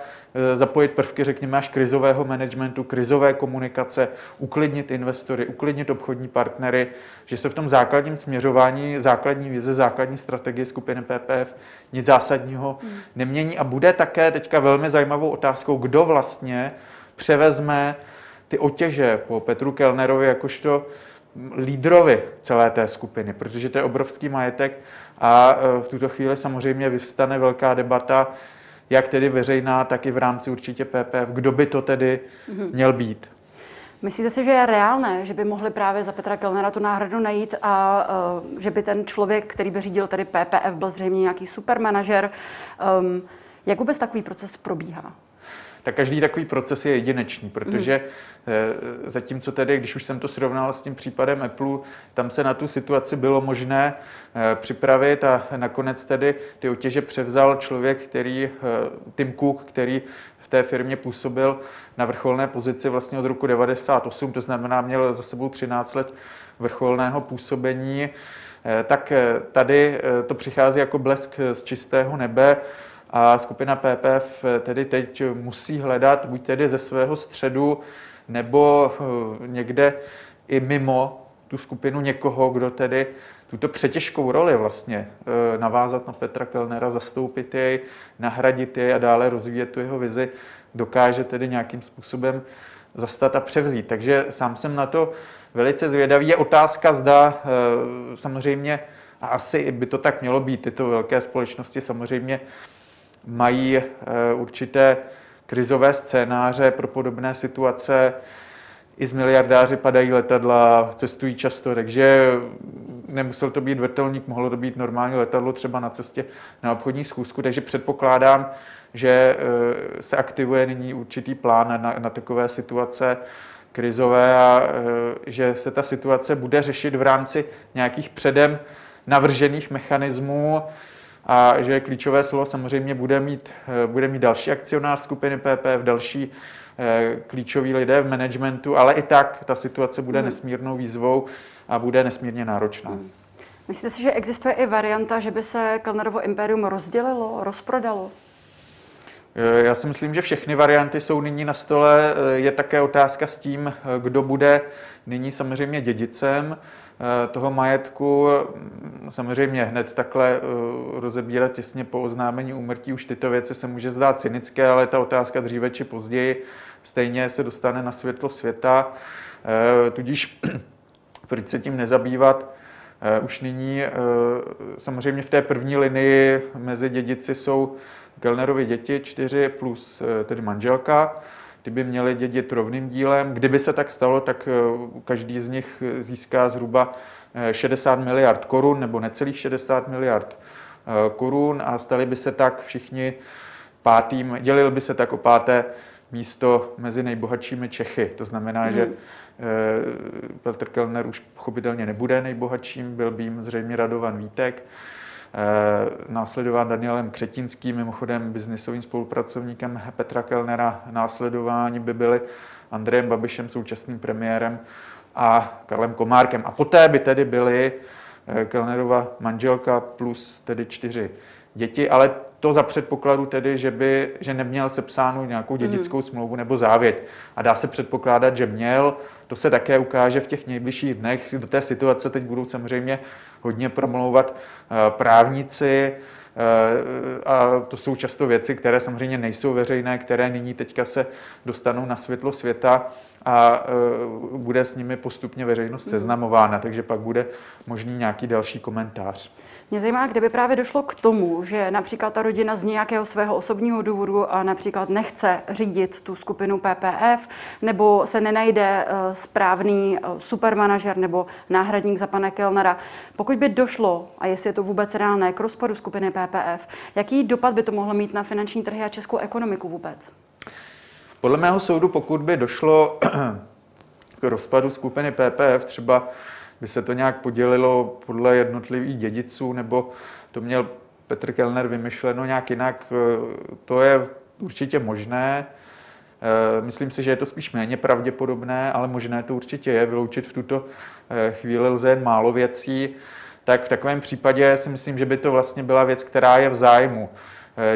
zapojit prvky, řekněme, až krizového managementu, krizové komunikace, uklidnit investory, uklidnit obchodní partnery, že se v tom základním směřování, základní vize, základní strategie skupiny PPF nic zásadního hmm. nemění. A bude také teďka velmi zajímavou otázkou, kdo vlastně převezme ty otěže po Petru Kellnerovi jakožto lídrovi celé té skupiny, protože to je obrovský majetek a eh, v tuto chvíli samozřejmě vyvstane velká debata, jak tedy veřejná, tak i v rámci určitě PPF. Kdo by to tedy mm-hmm. měl být? Myslíte si, že je reálné, že by mohli právě za Petra Kellnera tu náhradu najít a uh, že by ten člověk, který by řídil tedy PPF, byl zřejmě nějaký supermanažer? Um, jak vůbec takový proces probíhá? Tak každý takový proces je jedinečný, protože mm. zatímco tedy, když už jsem to srovnal s tím případem Apple, tam se na tu situaci bylo možné eh, připravit a nakonec tedy ty otěže převzal člověk, který, eh, Tim Cook, který v té firmě působil na vrcholné pozici vlastně od roku 98, to znamená, měl za sebou 13 let vrcholného působení, tak tady to přichází jako blesk z čistého nebe. A skupina PPF tedy teď musí hledat buď tedy ze svého středu, nebo eh, někde i mimo tu skupinu někoho, kdo tedy tuto přetěžkou roli vlastně eh, navázat na Petra Kellnera, zastoupit jej, nahradit jej a dále rozvíjet tu jeho vizi, dokáže tedy nějakým způsobem zastat a převzít. Takže sám jsem na to velice zvědavý. Je otázka, zda eh, samozřejmě, a asi by to tak mělo být, tyto velké společnosti samozřejmě mají eh, určité krizové scénáře pro podobné situace. I z miliardáři padají letadla, cestují často, takže nemusel to být vrtelník, mohlo to být normální letadlo třeba na cestě na obchodní schůzku, takže předpokládám, že eh, se aktivuje nyní určitý plán na, na takové situace. krizové a že se ta situace bude řešit v rámci nějakých předem navržených mechanismů a že klíčové slovo samozřejmě bude mít, bude mít další akcionář skupiny PPF, další klíčoví lidé v managementu, ale i tak ta situace bude hmm. nesmírnou výzvou a bude nesmírně náročná. Hmm. Myslíte si, že existuje i varianta, že by se Kellnerovo impérium rozdělilo, rozprodalo? Já si myslím, že všechny varianty jsou nyní na stole. Je také otázka s tím, kdo bude nyní samozřejmě dědicem toho majetku. Samozřejmě hned takhle rozebírat těsně po oznámení úmrtí už tyto věci se může zdát cynické, ale ta otázka dříve či později stejně se dostane na světlo světa. Tudíž [CLEARS THROAT] proč se tím nezabývat? Eh, už nyní eh, samozřejmě v té první linii mezi dědici jsou Kellnerovi děti, čtyři plus eh, tedy manželka. Ty by měly dědit rovným dílem. Kdyby se tak stalo, tak každý z nich získá zhruba 60 miliard korun nebo necelých 60 miliard korun a stali by se tak všichni pátým, dělil by se tak o páté místo mezi nejbohatšími Čechy. To znamená, hmm. že Eh, Petr Kellner už pochopitelně nebude nejbohatším, byl by jim zřejmě Radovan Vítek, eh, následován Danielem Křetinským, mimochodem biznisovým spolupracovníkem Petra Kellnera. Následování by byli Andrejem Babišem, současným premiérem, a Karlem Komárkem. A poté by tedy byly eh, Kellnerova manželka plus tedy čtyři děti, ale to za předpokladu tedy, že, by, že neměl sepsánu nějakou dědickou mm. smlouvu nebo závěť. A dá se předpokládat, že měl. To se také ukáže v těch nejbližších dnech. Do té situace teď budou samozřejmě hodně promlouvat eh, právníci, eh, a to jsou často věci, které samozřejmě nejsou veřejné, které nyní teďka se dostanou na světlo světa a eh, bude s nimi postupně veřejnost mhm. seznamována, takže pak bude možný nějaký další komentář. Mě zajímá, kdyby právě došlo k tomu, že například ta rodina z nějakého svého osobního důvodu a například nechce řídit tu skupinu PPF, nebo se nenajde eh, správný eh, supermanažer nebo náhradník za pana Kellnera. Pokud by došlo, a jestli je to vůbec reálné, k rozpadu skupiny PPF, jaký dopad by to mohlo mít na finanční trhy a českou ekonomiku vůbec? Podle mého soudu, pokud by došlo [CLEARS THROAT] k rozpadu skupiny PPF, třeba by se to nějak podělilo podle jednotlivých dědiců, nebo to měl Petr Kellner vymyšleno nějak jinak, eh, to je určitě možné. Eh, myslím si, že je to spíš méně pravděpodobné, ale možné to určitě je. Vyloučit v tuto eh, chvíli lze jen málo věcí. Tak v takovém případě si myslím, že by to vlastně byla věc, která je v zájmu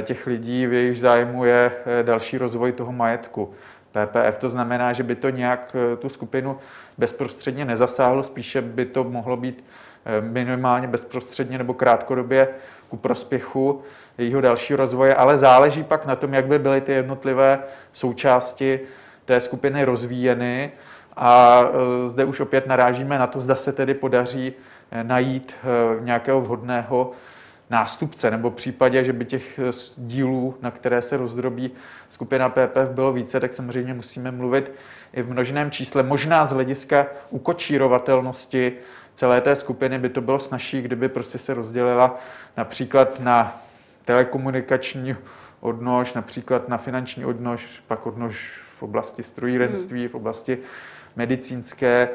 těch lidí, v jejich zájmu je další rozvoj toho majetku. PPF. To znamená, že by to nějak eh, tu skupinu bezprostředně nezasáhlo, spíše by to mohlo být eh, minimálně bezprostředně nebo krátkodobě ku prospěchu jejího dalšího rozvoje, ale záleží pak na tom, jak by byly ty jednotlivé součásti té skupiny rozvíjeny. A eh, zde už opět narážíme na to, zda se tedy podaří najít nějakého vhodného nástupce, nebo v případě, že by těch eh, dílů, na které se rozdrobí skupina PPF, bylo více, tak samozřejmě musíme mluvit i v množném čísle. Možná z hlediska ukočírovatelnosti celé té skupiny by to bylo snažší, kdyby prostě se rozdělila například na telekomunikační odnož, například na finanční odnož, pak odnož v oblasti strojírenství, v oblasti medicínské,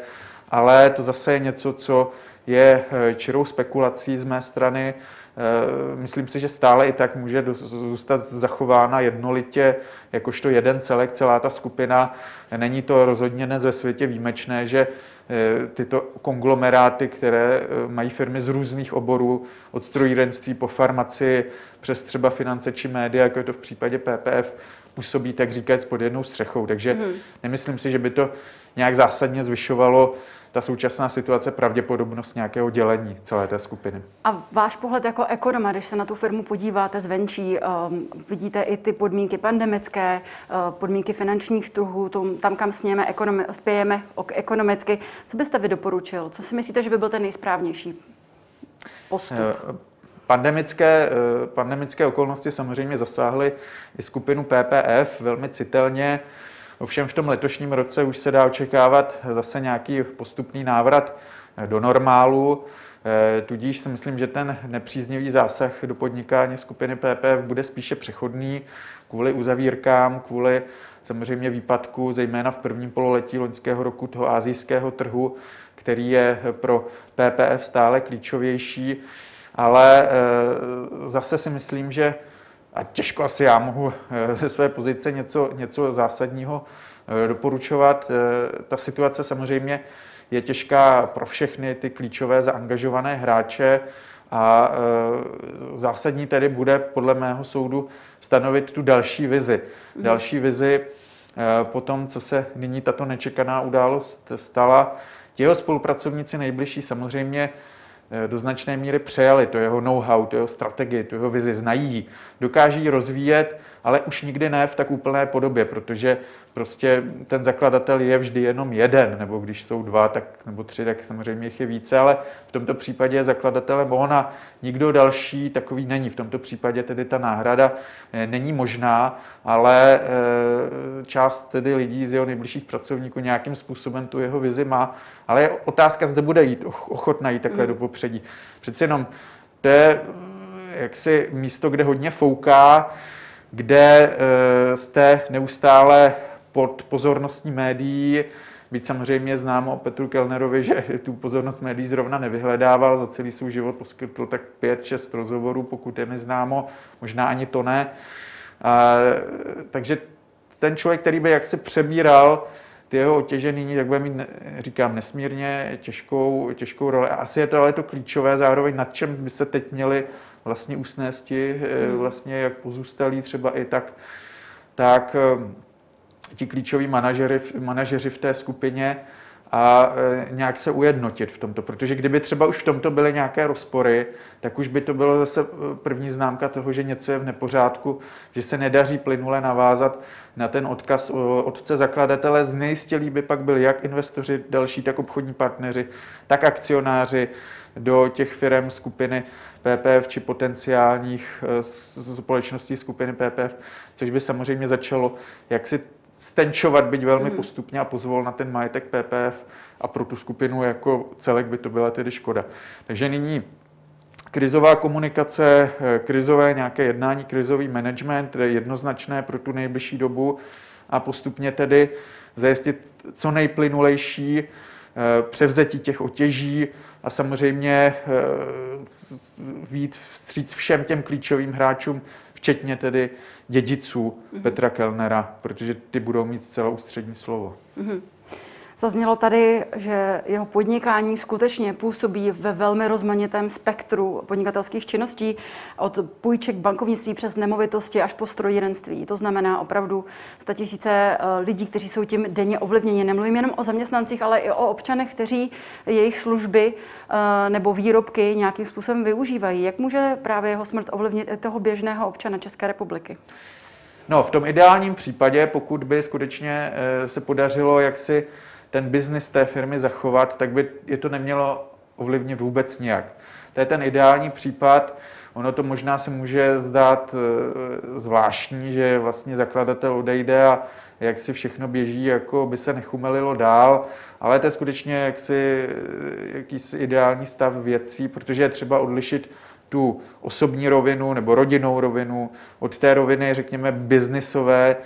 ale to zase je něco, co je eh, čirou spekulací z mé strany. Eh, myslím si, že stále i tak může zůstat zachována jednolitě, jakožto jeden celek, celá ta skupina. Není to rozhodně dnes ve světě výjimečné, že eh, tyto konglomeráty, které mají firmy z různých oborů, od strojírenství po farmaci, přes třeba finance či média, jako je to v případě PPF, působí, tak říkat, pod jednou střechou. Takže mm. nemyslím si, že by to nějak zásadně zvyšovalo ta současná situace pravděpodobnost nějakého dělení celé té skupiny. A váš pohled jako ekonoma, když se na tu firmu podíváte zvenčí, um, vidíte i ty podmínky pandemické, uh, podmínky finančních trhů, tom, tam, kam sněme, ekonomi- spějeme ekonomicky. Co byste vy doporučil? Co si myslíte, že by byl ten nejsprávnější postup? Uh, Pandemické, uh, pandemické okolnosti samozřejmě zasáhly i skupinu PPF velmi citelně. Ovšem v tom letošním roce už se dá očekávat zase nějaký postupný návrat do normálu, eh, tudíž si myslím, že ten nepříznivý zásah do podnikání skupiny PPF bude spíše přechodný kvůli uzavírkám, kvůli samozřejmě výpadku, zejména v prvním pololetí loňského roku toho azijského trhu, který je pro PPF stále klíčovější. Ale zase si myslím, že a těžko asi já mohu ze své pozice něco, něco zásadního doporučovat. Ta situace samozřejmě je těžká pro všechny ty klíčové zaangažované hráče a zásadní tedy bude podle mého soudu stanovit tu další vizi. Mm. Další vizi po tom, co se nyní tato nečekaná událost stala. Těho spolupracovníci nejbližší samozřejmě do značné míry přejali. To jeho know-how, to jeho strategii, tu jeho vizi, znají. Dokáží ji rozvíjet, ale už nikdy ne v tak úplné podobě, protože prostě ten zakladatel je vždy jenom jeden, nebo když jsou dva, tak, nebo tři, tak samozřejmě jich je více, ale v tomto případě je zakladatelem ona. Nikdo další takový není. V tomto případě tedy ta náhrada eh, není možná, ale eh, část tedy lidí z jeho nejbližších pracovníků nějakým způsobem tu jeho vizi má. Ale je otázka, zde bude jít ochotná jít takhle mm. do popředí. Přeci jenom to je eh, jaksi místo, kde hodně fouká, kde jste neustále pod pozorností médií. Byť samozřejmě známo o Petru Kellnerovi, že tu pozornost médií zrovna nevyhledával, za celý svůj život poskytl tak 5-6 rozhovorů, pokud je mi známo, možná ani to ne. Takže ten člověk, který by jaksi přebíral ty jeho otěže nyní, tak bude mít, říkám, nesmírně těžkou, těžkou roli. Asi je to ale to klíčové zároveň, nad čem by se teď měli vlastně usnésti, hmm. vlastně jak pozůstalí třeba i tak, tak ti klíčoví manažeři, manažeři v té skupině a e, nějak se ujednotit v tomto. Protože kdyby třeba už v tomto byly nějaké rozpory, tak už by to bylo zase první známka toho, že něco je v nepořádku, že se nedaří plynule navázat na ten odkaz otce zakladatele. Znejistělí by pak byli jak investoři další, tak obchodní partneři, tak akcionáři do těch firm skupiny PPF či potenciálních e, společností skupiny PPF, což by samozřejmě začalo jaksi stenčovat, byť velmi mm. postupně a pozvol na ten majetek PPF a pro tu skupinu jako celek by to byla tedy škoda. Takže nyní krizová komunikace, eh, krizové nějaké jednání, krizový management, je jednoznačné pro tu nejbližší dobu a postupně tedy zajistit co nejplynulejší eh, převzetí těch otěží a samozřejmě eh, vít vstříc všem těm klíčovým hráčům, včetně tedy dědiců mm-hmm. Petra Kellnera, protože ty budou mít zcela ústřední slovo. Mm-hmm. Zaznělo tady, že jeho podnikání skutečně působí ve velmi rozmanitém spektru podnikatelských činností, od půjček bankovnictví přes nemovitosti až po strojírenství. To znamená opravdu tisíce eh, lidí, kteří jsou tím denně ovlivněni. Nemluvím jenom o zaměstnancích, ale i o občanech, kteří jejich služby eh, nebo výrobky nějakým způsobem využívají. Jak může právě jeho smrt ovlivnit i toho běžného občana České republiky? No, v tom ideálním případě, pokud by skutečně eh, se podařilo jaksi ten biznis té firmy zachovat, tak by je to nemělo ovlivnit vůbec nijak. To je ten ideální případ. Ono to možná se může zdát eh, zvláštní, že vlastně zakladatel odejde a jak si všechno běží, jako by se nechumelilo dál, ale to je skutečně jaksi, eh, jakýsi ideální stav věcí, protože je třeba odlišit tu osobní rovinu nebo rodinnou rovinu od té roviny, řekněme, biznisové,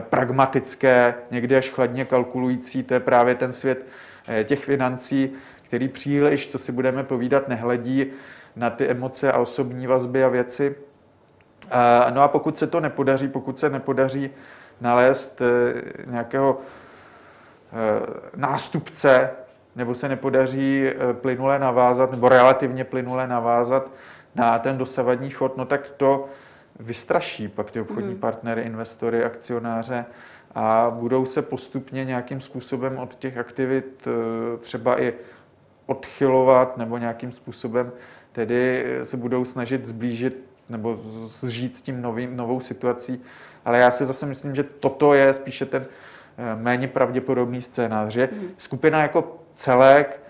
pragmatické, někdy až chladně kalkulující, to je právě ten svět eh, těch financí, který příliš, co si budeme povídat, nehledí na ty emoce a osobní vazby a věci. No a pokud se to nepodaří, pokud se nepodaří nalézt eh, nějakého nástupce, nebo se nepodaří plynule navázat, nebo relativně plynule navázat na ten dosavadní chod, no tak to vystraší pak ty obchodní mm. partnery, investory, akcionáře a budou se postupně nějakým způsobem od těch aktivit eh, třeba i odchylovat nebo nějakým způsobem tedy se budou snažit zblížit nebo zžít s tím novým, novou situací. Ale já si zase myslím, že toto je spíše ten eh, méně pravděpodobný scénář, že mm. skupina jako celek,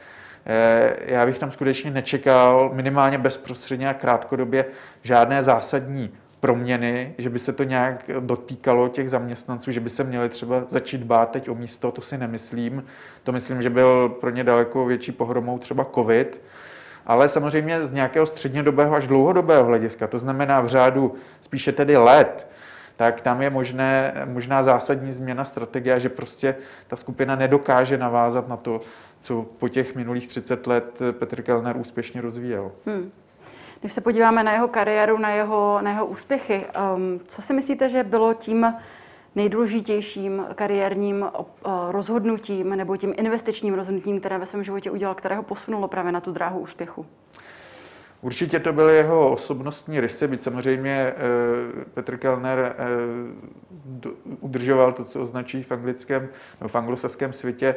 eh, já bych tam skutečně nečekal minimálně bezprostředně a krátkodobě žádné zásadní proměny, že by se to nějak dotýkalo těch zaměstnanců, že by se měli třeba začít bát teď o místo, to si nemyslím. To myslím, že byl pro ně daleko větší pohromou třeba COVID, ale samozřejmě z nějakého střednědobého až dlouhodobého hlediska, to znamená v řádu spíše tedy let, tak tam je možné, možná zásadní změna strategie, že prostě ta skupina nedokáže navázat na to, co po těch minulých 30 let Petr Kellner úspěšně rozvíjel. Hmm. Když se podíváme na jeho kariéru, na jeho, na jeho úspěchy, um, co si myslíte, že bylo tím nejdůležitějším kariérním uh, rozhodnutím nebo tím investičním rozhodnutím, které ve svém životě udělal, které ho posunulo právě na tu dráhu úspěchu? Určitě to byly jeho osobnostní rysy, byť samozřejmě eh, Petr Kellner eh, udržoval to, co označí v anglickém, no, v anglosaském světě,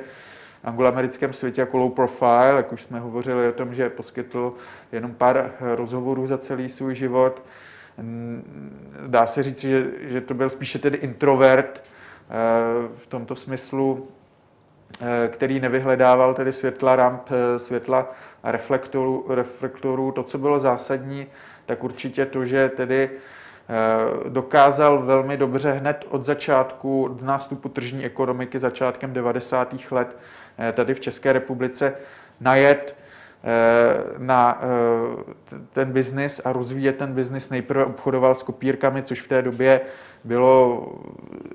angloamerickém světě jako low profile, jak už jsme hovořili o tom, že poskytl jenom pár rozhovorů za celý svůj život. Dá se říct, že, že to byl spíše tedy introvert eh, v tomto smyslu, Eh, který nevyhledával tedy světla ramp, eh, světla a reflektorů, reflektorů. To, co bylo zásadní, tak určitě to, že tedy eh, dokázal velmi dobře hned od začátku, od nástupu tržní ekonomiky začátkem 90. let tady v České republice najet na ten biznis a rozvíjet ten biznis. Nejprve obchodoval s kopírkami, což v té době bylo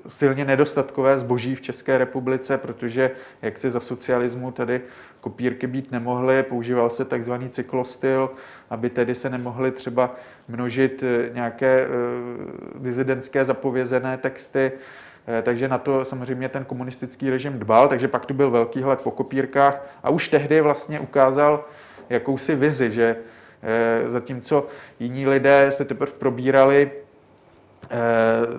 silně nedostatkové zboží v České republice, protože jak si za socialismu tady kopírky být nemohly, používal se takzvaný cyklostyl, aby tedy se nemohly třeba množit eh, nějaké dizidentské zapovězené texty, eh, takže na to samozřejmě ten komunistický režim dbal, takže pak tu byl velký hled po kopírkách a už tehdy vlastně ukázal jakousi vizi, že zatímco jiní lidé se teprve probírali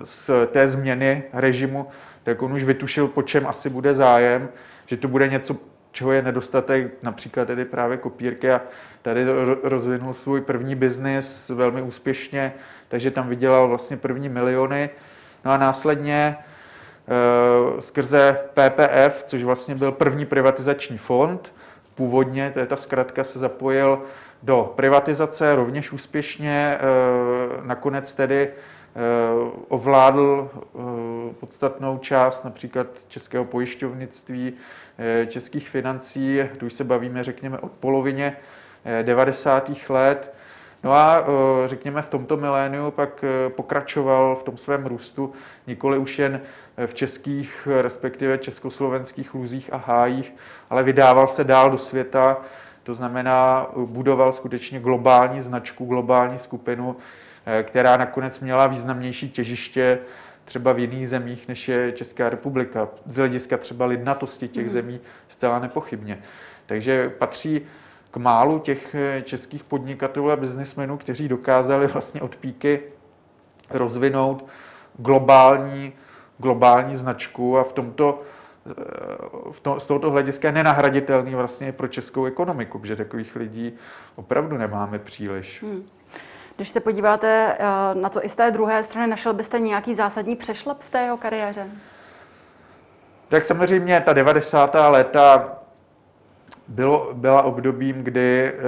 z té změny režimu, tak on už vytušil, po čem asi bude zájem, že to bude něco, čeho je nedostatek, například tedy právě kopírky a tady rozvinul svůj první biznis velmi úspěšně, takže tam vydělal vlastně první miliony. No a následně skrze PPF, což vlastně byl první privatizační fond, původně, to je ta zkratka, se zapojil do privatizace rovněž úspěšně, e, nakonec tedy Eh, ovládl eh, podstatnou část například českého pojišťovnictví, eh, českých financí, tu už se bavíme, řekněme, od polovině 90. let. No a řekněme v tomto miléniu pak pokračoval v tom svém růstu nikoli už jen v českých, respektive československých lůzích a hájích, ale vydával se dál do světa, to znamená budoval skutečně globální značku, globální skupinu, Eh, která nakonec měla významnější těžiště třeba v jiných zemích, než je Česká republika. Z hlediska třeba lidnatosti těch mm. zemí zcela nepochybně. Takže patří k málu těch eh, českých podnikatelů a biznismenů, kteří dokázali vlastně od píky rozvinout globální, globální značku a v tomto eh, v to, z tohoto hlediska je nenahraditelný vlastně pro českou ekonomiku, protože takových lidí opravdu nemáme příliš. Hmm. Když se podíváte eh, na to i z té druhé strany, našel byste nějaký zásadní přešlap v té jeho kariéře? Tak samozřejmě ta 90. léta bylo, byla obdobím, kdy eh,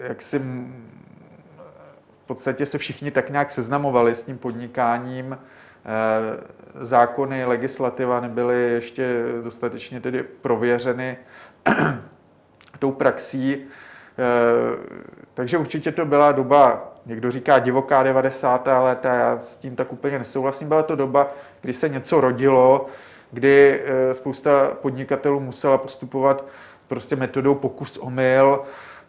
jak si v podstatě se všichni tak nějak seznamovali s tím podnikáním. Eh, zákony, legislativa nebyly ještě dostatečně tedy prověřeny [CLEARS THROAT] tou praxí. Eh, takže určitě to byla doba, někdo říká divoká 90. léta, já s tím tak úplně nesouhlasím, byla to doba, kdy se něco rodilo, kdy spousta podnikatelů musela postupovat prostě metodou pokus omyl,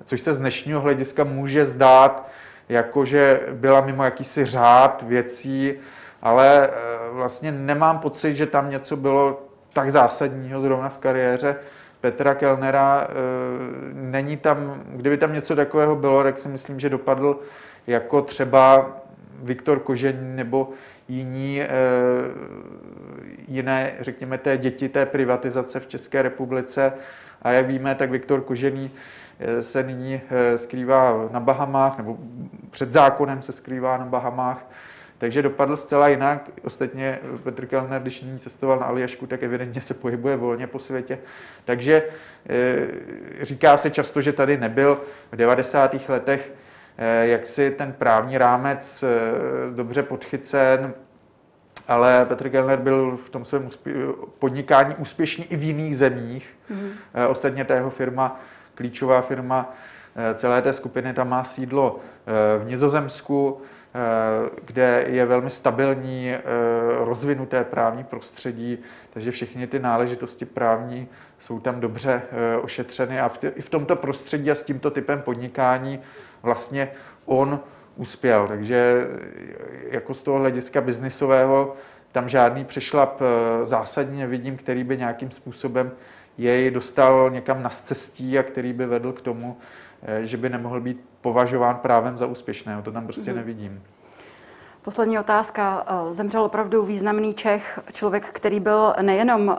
což se z dnešního hlediska může zdát, jako že byla mimo jakýsi řád věcí, ale eh, vlastně nemám pocit, že tam něco bylo tak zásadního zrovna v kariéře Petra Kellnera. Eh, není tam, kdyby tam něco takového bylo, tak si myslím, že dopadl jako třeba Viktor Kožení nebo jiní, eh, jiné, řekněme, té děti té privatizace v České republice. A jak víme, tak Viktor Kožený eh, se nyní skrývá na Bahamách, nebo před zákonem se skrývá na Bahamách. Takže dopadl zcela jinak. Ostatně Petr Kellner, když nyní cestoval na Aljašku, tak evidentně se pohybuje volně po světě. Takže e, říká se často, že tady nebyl v 90. letech e, jaksi ten právní rámec dobře podchycen, ale Petr Kellner byl v tom svém podnikání úspěšný i v jiných zemích. Mm. Ostatně ta jeho firma, klíčová firma, celé té skupiny tam má sídlo v Nizozemsku, kde je velmi stabilní, rozvinuté právní prostředí, takže všechny ty náležitosti právní jsou tam dobře ošetřeny a i v tomto prostředí a s tímto typem podnikání vlastně on uspěl. Takže jako z toho hlediska biznisového tam žádný přešlap eh, zásadně vidím, který by nějakým způsobem jej dostal někam na cestí a který by vedl k tomu, eh, že by nemohl být považován právem za úspěšného. To tam prostě mm-hmm. nevidím. Poslední otázka. Eh, zemřel opravdu významný Čech, člověk, který byl nejenom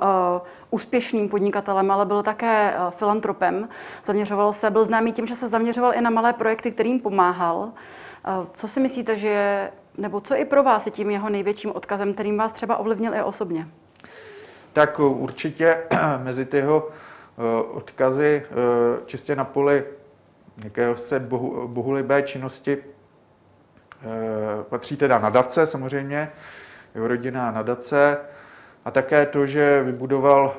úspěšným podnikatelem, ale byl také filantropem. Zaměřoval se, byl známý tím, že se zaměřoval i na malé projekty, kterým pomáhal. Co si myslíte, že je, nebo co i pro vás je tím jeho největším odkazem, kterým vás třeba ovlivnil i osobně? Tak určitě [CLEARS THROAT] mezi ty jeho eh, odkazy eh, čistě na poli nějakého se bohu, bohulibé činnosti eh, patří teda nadace samozřejmě, jeho rodinná nadace, a také to, že vybudoval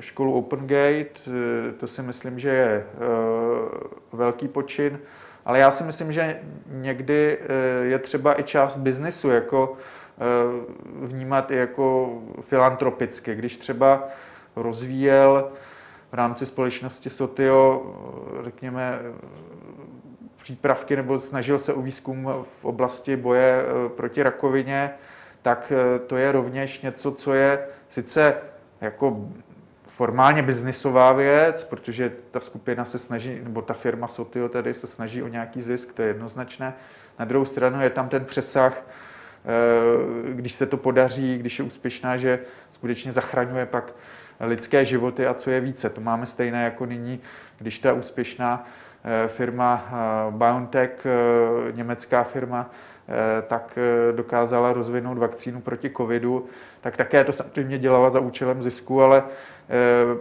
školu Open Gate, to si myslím, že je velký počin. Ale já si myslím, že někdy eh, je třeba i část biznesu jako eh, vnímat i jako filantropicky. Když třeba rozvíjel v rámci společnosti Sotio, eh, řekněme, přípravky nebo snažil se o výzkum v oblasti boje proti rakovině, tak to je rovněž něco, co je sice jako formálně biznisová věc, protože ta skupina se snaží, nebo ta firma Sotio tady se snaží o nějaký zisk, to je jednoznačné. Na druhou stranu je tam ten přesah, eh, když se to podaří, když je úspěšná, že skutečně zachraňuje pak lidské životy a co je více. To máme stejné jako nyní, když ta úspěšná eh, firma eh, BioNTech, německá firma, tak dokázala rozvinout vakcínu proti covidu, tak také to samozřejmě dělala za účelem zisku, ale Eh,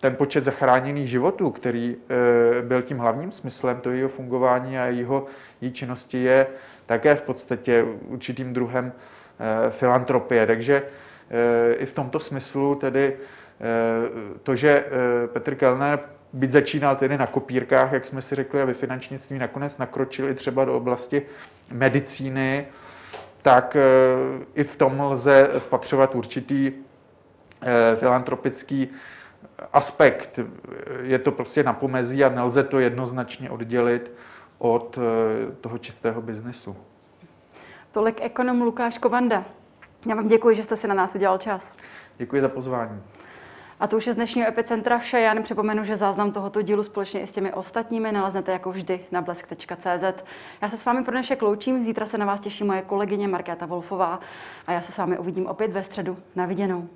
ten počet zachráněných životů, který eh, byl tím hlavním smyslem toho jeho fungování a jeho její činnosti, je také v podstatě určitým druhem eh, filantropie. Takže i v tomto smyslu tedy to, že Petr Kellner byť začínal tedy na kopírkách, jak jsme si řekli, a ve finančnictví nakonec nakročili třeba do oblasti medicíny, tak i v tom lze spatřovat určitý Eh, filantropický aspekt. Je to prostě na pomezí a nelze to jednoznačně oddělit od eh, toho čistého biznesu. Tolik ekonom Lukáš Kovanda. Já vám děkuji, že jste si na nás udělal čas. Děkuji za pozvání. A to už je z dnešního Epicentra vše. Já jen připomenu, že záznam tohoto dílu společně i s těmi ostatními naleznete jako vždy na blesk.cz. Já se s vámi pro dnešek loučím, zítra se na vás těší moje kolegyně Markéta Wolfová a já se s vámi uvidím opět ve středu. Na viděnou.